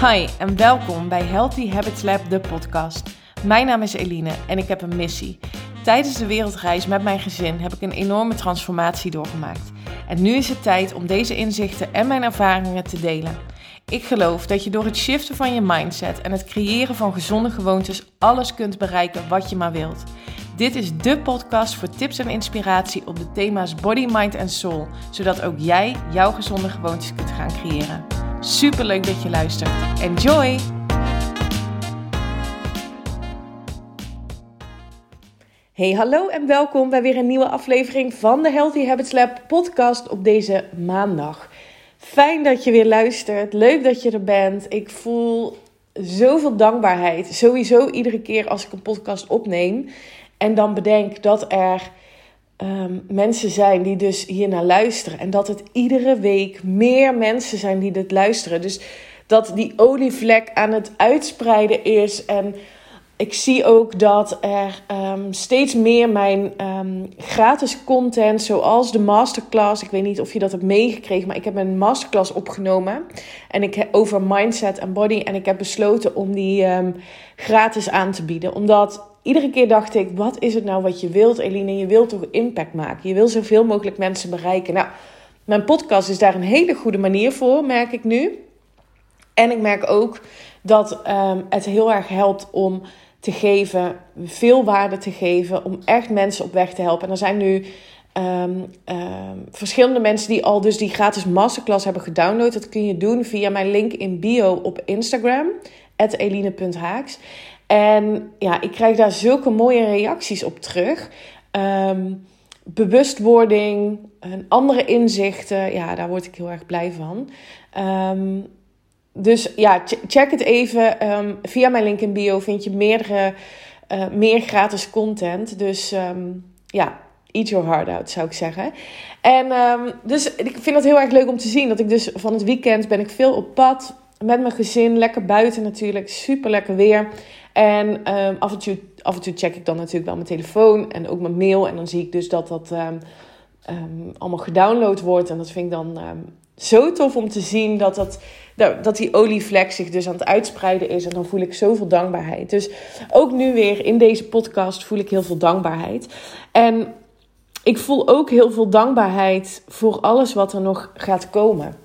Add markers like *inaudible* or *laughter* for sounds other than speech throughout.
Hi en welkom bij Healthy Habits Lab, de podcast. Mijn naam is Eline en ik heb een missie. Tijdens de wereldreis met mijn gezin heb ik een enorme transformatie doorgemaakt. En nu is het tijd om deze inzichten en mijn ervaringen te delen. Ik geloof dat je door het shiften van je mindset en het creëren van gezonde gewoontes alles kunt bereiken wat je maar wilt. Dit is de podcast voor tips en inspiratie op de thema's body, mind en soul, zodat ook jij jouw gezonde gewoontes kunt gaan creëren. Super leuk dat je luistert. Enjoy! Hey, hallo en welkom bij weer een nieuwe aflevering van de Healthy Habits Lab podcast op deze maandag. Fijn dat je weer luistert. Leuk dat je er bent. Ik voel zoveel dankbaarheid. Sowieso iedere keer als ik een podcast opneem. En dan bedenk dat er um, mensen zijn die dus hier naar luisteren. En dat het iedere week meer mensen zijn die dit luisteren. Dus dat die olievlek aan het uitspreiden is. En ik zie ook dat er um, steeds meer mijn um, gratis content, zoals de masterclass. Ik weet niet of je dat hebt meegekregen, maar ik heb een masterclass opgenomen. En ik over mindset en body. En ik heb besloten om die gratis aan te bieden. Omdat iedere keer dacht ik: wat is het nou wat je wilt, Eline? Je wilt toch impact maken? Je wil zoveel mogelijk mensen bereiken. Nou, mijn podcast is daar een hele goede manier voor, merk ik nu. En ik merk ook dat het heel erg helpt om te geven, veel waarde te geven, om echt mensen op weg te helpen. En er zijn nu um, um, verschillende mensen die al dus die gratis masterclass hebben gedownload. Dat kun je doen via mijn link in bio op Instagram, eline.haaks. En ja, ik krijg daar zulke mooie reacties op terug. Um, bewustwording, andere inzichten, ja, daar word ik heel erg blij van. Um, dus ja, check het even. Um, via mijn link in bio vind je meerdere, uh, meer gratis content. Dus ja, eat your heart out, zou ik zeggen. En dus ik vind het heel erg leuk om te zien. Dat ik dus van het weekend ben ik veel op pad. Met mijn gezin, lekker buiten natuurlijk. Super lekker weer. En af, en toe, af check ik dan natuurlijk wel mijn telefoon en ook mijn mail. En dan zie ik dus dat dat allemaal gedownload wordt. En dat vind ik dan zo tof om te zien dat, dat, dat die olievlek zich dus aan het uitspreiden is. En dan voel ik zoveel dankbaarheid. Dus ook nu weer in deze podcast voel ik heel veel dankbaarheid. En ik voel ook heel veel dankbaarheid voor alles wat er nog gaat komen.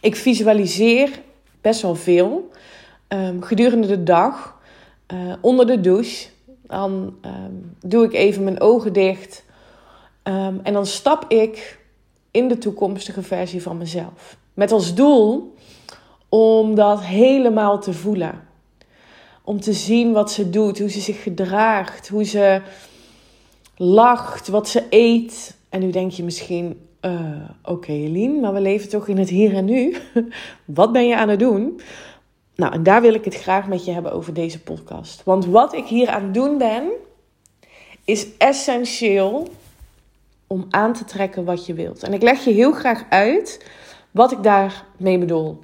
Ik visualiseer best wel veel gedurende de dag, uh, onder de douche. Dan um, doe ik even mijn ogen dicht. Um, en dan stap ik in de toekomstige versie van mezelf. Met als doel om dat helemaal te voelen. Om te zien wat ze doet, hoe ze zich gedraagt, hoe ze lacht, wat ze eet. En nu denk je misschien, uh, oké okay, maar we leven toch in het hier en nu. *laughs* wat ben je aan het doen? Nou, en daar wil ik het graag met je hebben over deze podcast. Want wat ik hier aan het doen ben, is essentieel om aan te trekken wat je wilt. En ik leg je heel graag uit wat ik daarmee bedoel.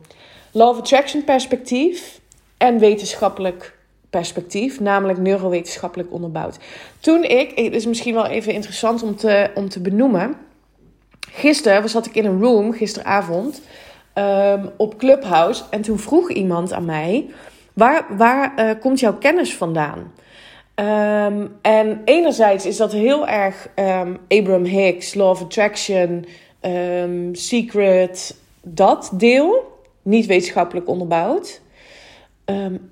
Of Attraction perspectief en wetenschappelijk perspectief, namelijk neurowetenschappelijk onderbouwd. Toen ik, het is misschien wel even interessant om te, om te benoemen. Gisteren zat ik in een room, gisteravond, um, op Clubhouse. En toen vroeg iemand aan mij: waar, waar uh, komt jouw kennis vandaan? Um, en enerzijds is dat heel erg um, Abraham Hicks, Law of Attraction, Secret, dat deel. Niet wetenschappelijk onderbouwd.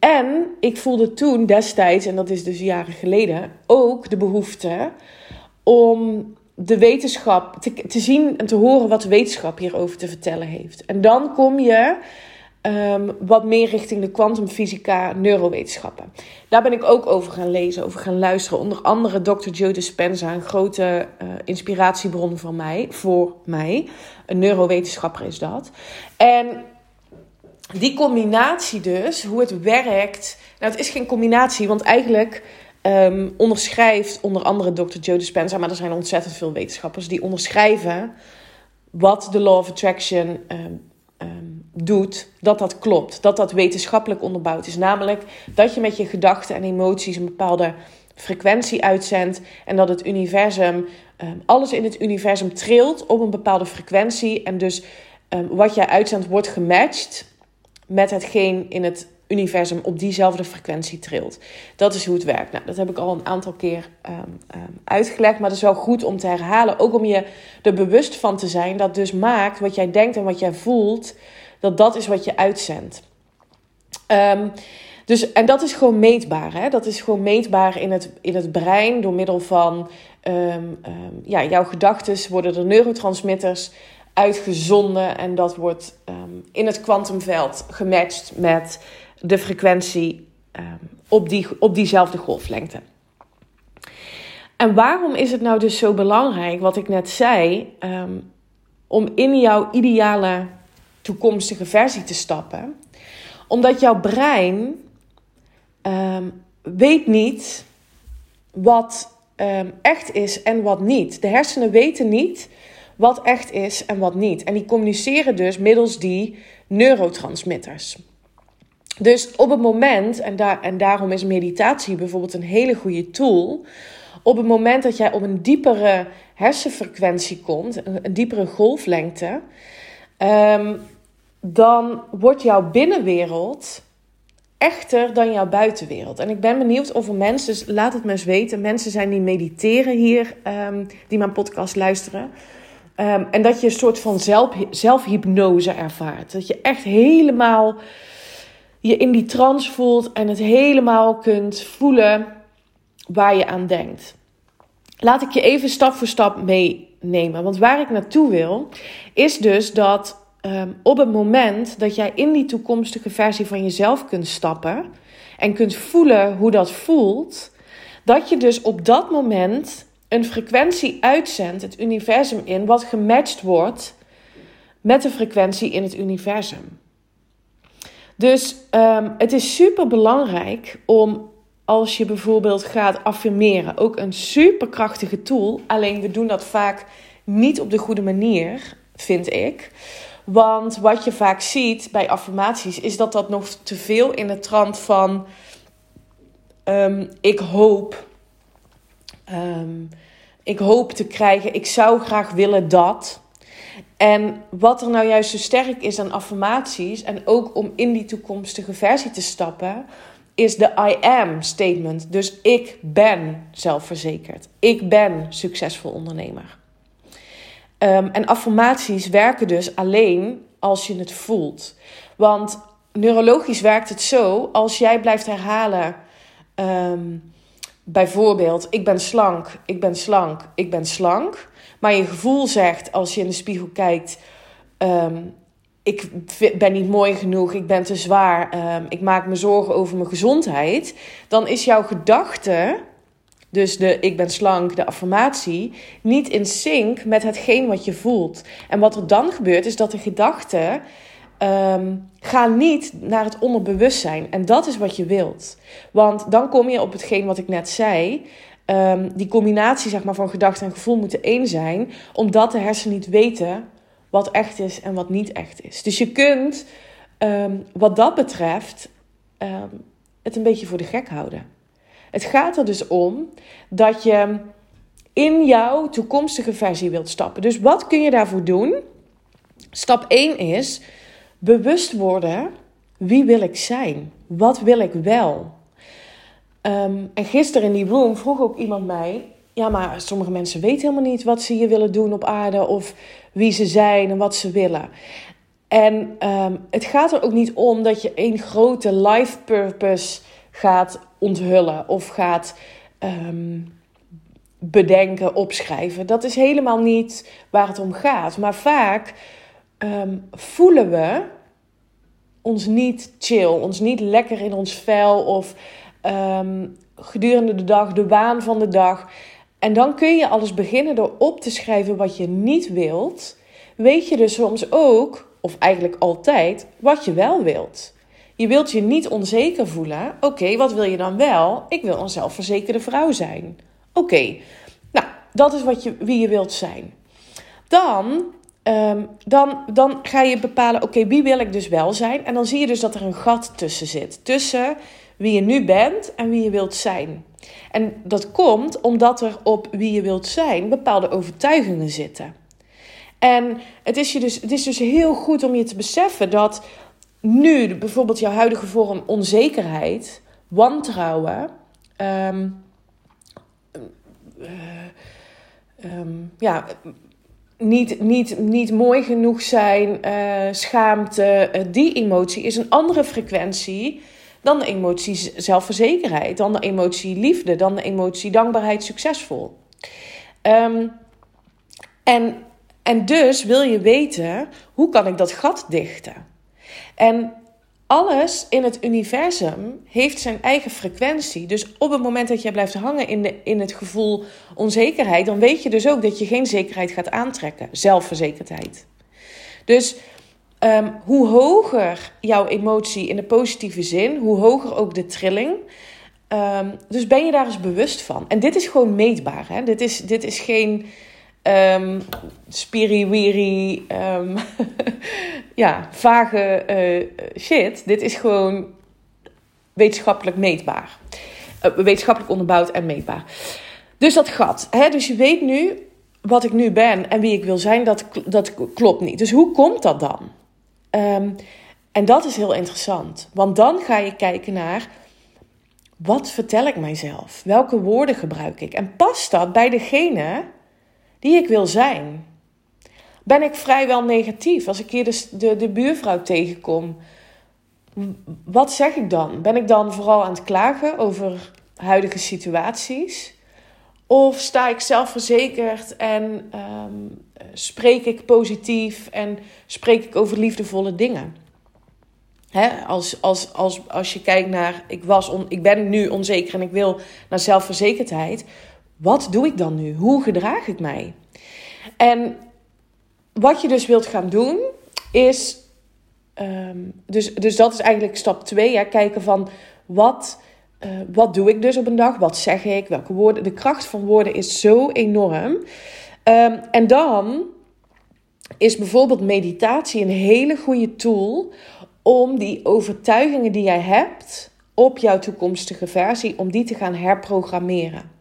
en ik voelde toen destijds, en dat is dus jaren geleden, ook de behoefte om de wetenschap te, zien en te horen wat de wetenschap hierover te vertellen heeft. En dan kom je Um, wat meer richting de kwantumfysica, neurowetenschappen. Daar ben ik ook over gaan lezen, over gaan luisteren. Onder andere Dr. Joe Dispenza, een grote uh, inspiratiebron van mij, voor mij. Een neurowetenschapper is dat. En die combinatie dus, hoe het werkt. Nou, het is geen combinatie, want eigenlijk um, onderschrijft onder andere Dr. Joe Dispenza, maar er zijn ontzettend veel wetenschappers die onderschrijven wat de Law of Attraction um, um, doet, dat dat klopt. Dat dat wetenschappelijk onderbouwd is. Namelijk dat je met je gedachten en emoties een bepaalde frequentie uitzendt. En dat het universum, um, alles in het universum trilt op een bepaalde frequentie. En dus wat jij uitzendt wordt gematcht met hetgeen in het universum op diezelfde frequentie trilt. Dat is hoe het werkt. Nou, dat heb ik al een aantal keer um, uitgelegd, maar dat is wel goed om te herhalen. Ook om je er bewust van te zijn dat dus maakt wat jij denkt en wat jij voelt, dat dat is wat je uitzendt. Um, dus, en dat is gewoon meetbaar. Hè? Dat is gewoon meetbaar in het, in het brein door middel van ja, jouw gedachten worden er neurotransmitters uitgezonden en dat wordt in het kwantumveld gematcht met de frequentie um, op, die, op diezelfde golflengte. En waarom is het nou dus zo belangrijk, wat ik net zei, um, om in jouw ideale toekomstige versie te stappen? Omdat jouw brein um, weet niet wat echt is en wat niet. De hersenen weten niet wat echt is en wat niet. En die communiceren dus middels die neurotransmitters. Dus op het moment, en, daar, en daarom is meditatie bijvoorbeeld een hele goede tool. Op het moment dat jij op een diepere hersenfrequentie komt, een, diepere golflengte, um, dan wordt jouw binnenwereld echter dan jouw buitenwereld. En ik ben benieuwd of er mensen, dus laat het me eens weten, mensen zijn die mediteren hier, um, die mijn podcast luisteren. Um, en dat je een soort van zelf, zelfhypnose ervaart. Dat je echt helemaal je in die trance voelt en het helemaal kunt voelen waar je aan denkt. Laat ik je even stap voor stap meenemen. Want waar ik naartoe wil, is dus dat um, op het moment dat jij in die toekomstige versie van jezelf kunt stappen en kunt voelen hoe dat voelt, dat je dus op dat moment een frequentie uitzendt, het universum in, wat gematcht wordt met de frequentie in het universum. Dus um, het is super belangrijk om als je bijvoorbeeld gaat affirmeren, ook een superkrachtige tool. Alleen we doen dat vaak niet op de goede manier, vind ik. Want wat je vaak ziet bij affirmaties is dat dat nog te veel in de trant van um, ik hoop. Um, ik hoop te krijgen, ik zou graag willen dat. En wat er nou juist zo sterk is aan affirmaties en ook om in die toekomstige versie te stappen, is de I am statement. Dus ik ben zelfverzekerd. Ik ben succesvol ondernemer. Um, en affirmaties werken dus alleen als je het voelt. Want neurologisch werkt het zo, als jij blijft herhalen, um, bijvoorbeeld, ik ben slank, ik ben slank, ik ben slank maar je gevoel zegt als je in de spiegel kijkt: um, ik ben niet mooi genoeg, ik ben te zwaar, um, ik maak me zorgen over mijn gezondheid, dan is jouw gedachte, dus de ik ben slank, de affirmatie, niet in sync met hetgeen wat je voelt. En wat er dan gebeurt, is dat de gedachten um, gaan niet naar het onderbewustzijn. En dat is wat je wilt. Want dan kom je op hetgeen wat ik net zei. Um, die combinatie zeg maar, van gedachte en gevoel moeten één zijn, omdat de hersenen niet weten wat echt is en wat niet echt is. Dus je kunt um, wat dat betreft um, het een beetje voor de gek houden. Het gaat er dus om dat je in jouw toekomstige versie wilt stappen. Dus wat kun je daarvoor doen? Stap 1 is bewust worden: wie wil ik zijn? Wat wil ik wel? Um, en gisteren in die room vroeg ook iemand mij: ja, maar sommige mensen weten helemaal niet wat ze hier willen doen op aarde of wie ze zijn en wat ze willen. En um, het gaat er ook niet om dat je één grote life purpose gaat onthullen of gaat um, bedenken, opschrijven. Dat is helemaal niet waar het om gaat. Maar vaak voelen we ons niet chill, ons niet lekker in ons vel of um, gedurende de dag, de waan van de dag. En dan kun je alles beginnen door op te schrijven wat je niet wilt. Weet je dus soms ook, of eigenlijk altijd, wat je wel wilt. Je wilt je niet onzeker voelen. Oké, wat wil je dan wel? Ik wil een zelfverzekerde vrouw zijn. Oké, nou, dat is wat je, wie je wilt zijn. Dan, um, dan, dan ga je bepalen, oké, wie wil ik dus wel zijn? En dan zie je dus dat er een gat tussen zit. Tussen wie je nu bent en wie je wilt zijn. En dat komt omdat er op wie je wilt zijn bepaalde overtuigingen zitten. En het is, je dus, het is dus heel goed om je te beseffen dat nu bijvoorbeeld jouw huidige vorm onzekerheid, wantrouwen, ehm, eh, ehm, ja, niet, niet, niet mooi genoeg zijn, uh, schaamte, uh, die emotie is een andere frequentie dan de emotie zelfverzekerheid, dan de emotie liefde, dan de emotie dankbaarheid, succesvol. Um, en, en dus wil je weten, hoe kan ik dat gat dichten? En alles in het universum heeft zijn eigen frequentie. Dus op het moment dat jij blijft hangen in, de, in het gevoel onzekerheid, dan weet je dus ook dat je geen zekerheid gaat aantrekken. Zelfverzekerdheid. Dus um, hoe hoger jouw emotie in de positieve zin, hoe hoger ook de trilling. Um, dus ben je daar eens bewust van. En dit is gewoon meetbaar. Hè? Dit, is, dit is geen um, spiriwiri, um, *laughs* ja, vage uh, shit. Dit is gewoon wetenschappelijk meetbaar. Uh, wetenschappelijk onderbouwd en meetbaar. Dus dat gat. Hè? Dus je weet nu wat ik nu ben en wie ik wil zijn, dat, dat klopt niet. Dus hoe komt dat dan? Um, en dat is heel interessant. Want dan ga je kijken naar... Wat vertel ik mijzelf? Welke woorden gebruik ik? En past dat bij degene die ik wil zijn? Ben ik vrijwel negatief als ik hier de, de, buurvrouw tegenkom? Wat zeg ik dan? Ben ik dan vooral aan het klagen over huidige situaties? Of sta ik zelfverzekerd en um, spreek ik positief en spreek ik over liefdevolle dingen? Als, als, als, als je kijkt naar, ik, was on, ik ben nu onzeker en ik wil naar zelfverzekerdheid. Wat doe ik dan nu? Hoe gedraag ik mij? En wat je dus wilt gaan doen, is. Um, dus, dus dat is eigenlijk stap 2. Kijken van wat, uh, wat doe ik dus op een dag? Wat zeg ik? Welke woorden? De kracht van woorden is zo enorm. Um, en dan is bijvoorbeeld meditatie een hele goede tool om die overtuigingen die jij hebt op jouw toekomstige versie, om die te gaan herprogrammeren.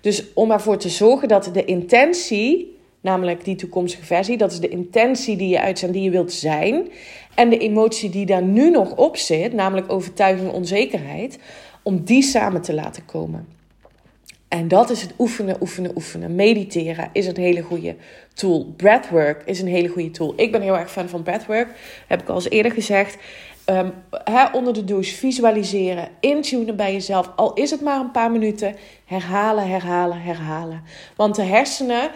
Dus om ervoor te zorgen dat de intentie, namelijk die toekomstige versie, dat is de intentie die je uitzendt, die je wilt zijn, en de emotie die daar nu nog op zit, namelijk overtuiging, onzekerheid, om die samen te laten komen. En dat is het oefenen, oefenen, oefenen. Mediteren is een hele goede tool. Breathwork is een hele goede tool. Ik ben heel erg fan van breathwork. Heb ik al eens eerder gezegd. Um, onder de douche visualiseren, intunen bij jezelf. Al is het maar een paar minuten. Herhalen, herhalen, herhalen. Want de hersenen,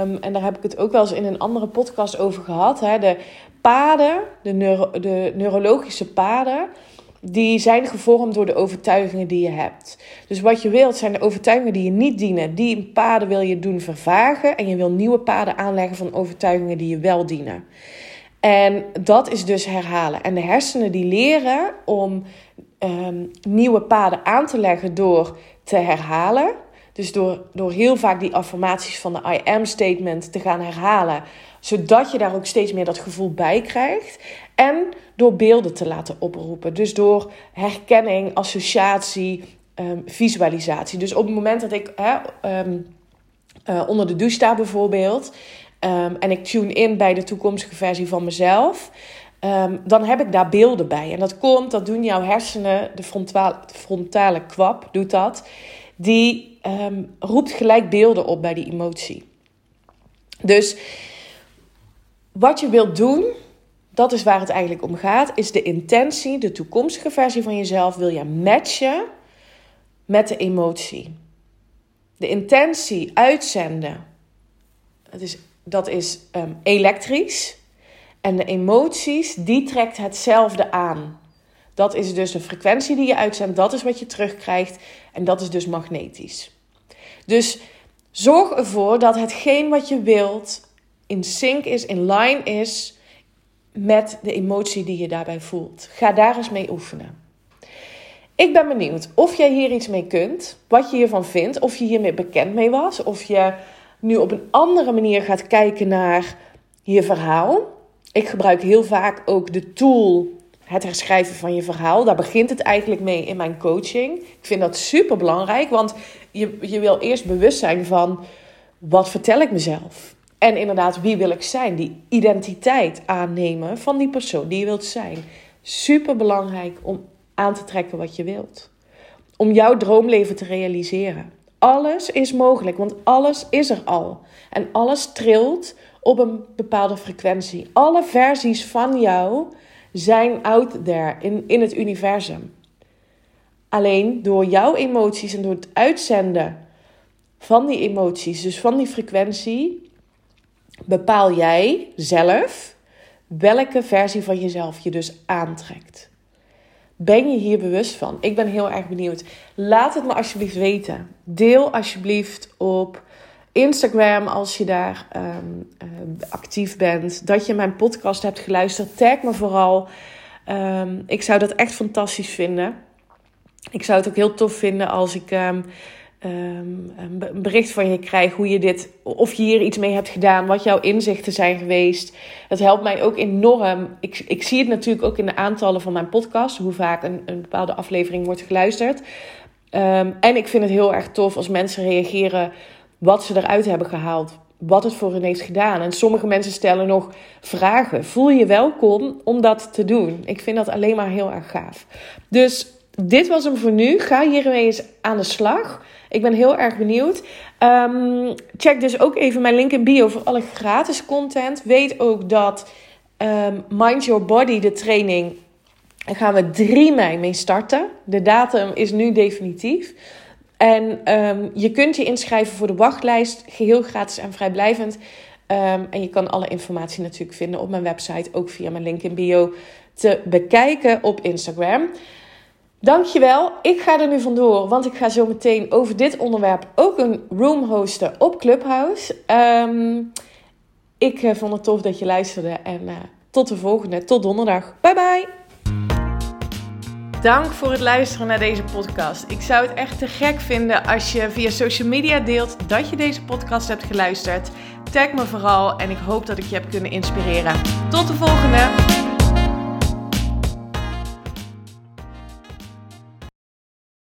um, en daar heb ik het ook wel eens in een andere podcast over gehad. Hè, de paden, de, de neurologische paden die zijn gevormd door de overtuigingen die je hebt. Dus wat je wilt zijn de overtuigingen die je niet dienen. Die paden wil je doen vervagen en je wil nieuwe paden aanleggen van overtuigingen die je wel dienen. En dat is dus herhalen. En de hersenen die leren om um, nieuwe paden aan te leggen door te herhalen. Dus door, door heel vaak die affirmaties van de I am statement te gaan herhalen. Zodat je daar ook steeds meer dat gevoel bij krijgt. En door beelden te laten oproepen. Dus door herkenning, associatie, um, visualisatie. Dus op het moment dat ik hè, um, uh, onder de douche sta bijvoorbeeld. En ik tune in bij de toekomstige versie van mezelf. Dan heb ik daar beelden bij. En dat komt, dat doen jouw hersenen, de frontale, frontale kwap doet dat. Die roept gelijk beelden op bij die emotie. Dus wat je wilt doen dat is waar het eigenlijk om gaat, is de intentie, de toekomstige versie van jezelf wil je matchen met de emotie. De intentie uitzenden, dat is, dat is um, elektrisch. En de emoties, die trekt hetzelfde aan. Dat is dus de frequentie die je uitzendt, dat is wat je terugkrijgt. En dat is dus magnetisch. Dus zorg ervoor dat hetgeen wat je wilt in sync is, in line is met de emotie die je daarbij voelt. Ga daar eens mee oefenen. Ik ben benieuwd of jij hier iets mee kunt, wat je hiervan vindt, of je hiermee bekend mee was, of je nu op een andere manier gaat kijken naar je verhaal. Ik gebruik heel vaak ook de tool het herschrijven van je verhaal. Daar begint het eigenlijk mee in mijn coaching. Ik vind dat super belangrijk, want je, je wil eerst bewust zijn van wat vertel ik mezelf. En inderdaad, wie wil ik zijn? Die identiteit aannemen van die persoon die je wilt zijn. super belangrijk om aan te trekken wat je wilt. Om jouw droomleven te realiseren. Alles is mogelijk, want alles is er al. En alles trilt op een bepaalde frequentie. Alle versies van jou zijn out there in, in het universum. Alleen door jouw emoties en door het uitzenden van die emoties, dus van die frequentie, bepaal jij zelf welke versie van jezelf je dus aantrekt. Ben je hier bewust van? Ik ben heel erg benieuwd. Laat het me alsjeblieft weten. Deel alsjeblieft op Instagram als je daar ehm, eh, actief bent. Dat je mijn podcast hebt geluisterd. Tag me vooral. Ehm, ik zou dat echt fantastisch vinden. Ik zou het ook heel tof vinden als ik ehm, een bericht van je krijg hoe je dit, of je hier iets mee hebt gedaan, wat jouw inzichten zijn geweest. Dat helpt mij ook enorm. Ik, ik zie het natuurlijk ook in de aantallen van mijn podcast, hoe vaak een, een bepaalde aflevering wordt geluisterd. en ik vind het heel erg tof als mensen reageren wat ze eruit hebben gehaald. Wat het voor hen heeft gedaan. En sommige mensen stellen nog vragen. Voel je welkom om dat te doen? Ik vind dat alleen maar heel erg gaaf. Dus dit was hem voor nu. Ga hiermee eens aan de slag. Ik ben heel erg benieuwd. Ehm, check dus ook even mijn link in bio voor alle gratis content. Weet ook dat ehm, Mind Your Body, de training, daar gaan we 3 mei mee starten. De datum is nu definitief. En um, je kunt je inschrijven voor de wachtlijst, geheel gratis en vrijblijvend. En je kan alle informatie natuurlijk vinden op mijn website, ook via mijn link in bio, te bekijken op Instagram. Dankjewel. Ik ga er nu vandoor, want ik ga zo meteen over dit onderwerp ook een room hosten op Clubhouse. Um, ik uh, vond het tof dat je luisterde en uh, tot de volgende, tot donderdag. Bye bye. Dank voor het luisteren naar deze podcast. Ik zou het echt te gek vinden als je via social media deelt dat je deze podcast hebt geluisterd. Tag me vooral en ik hoop dat ik je heb kunnen inspireren. Tot de volgende!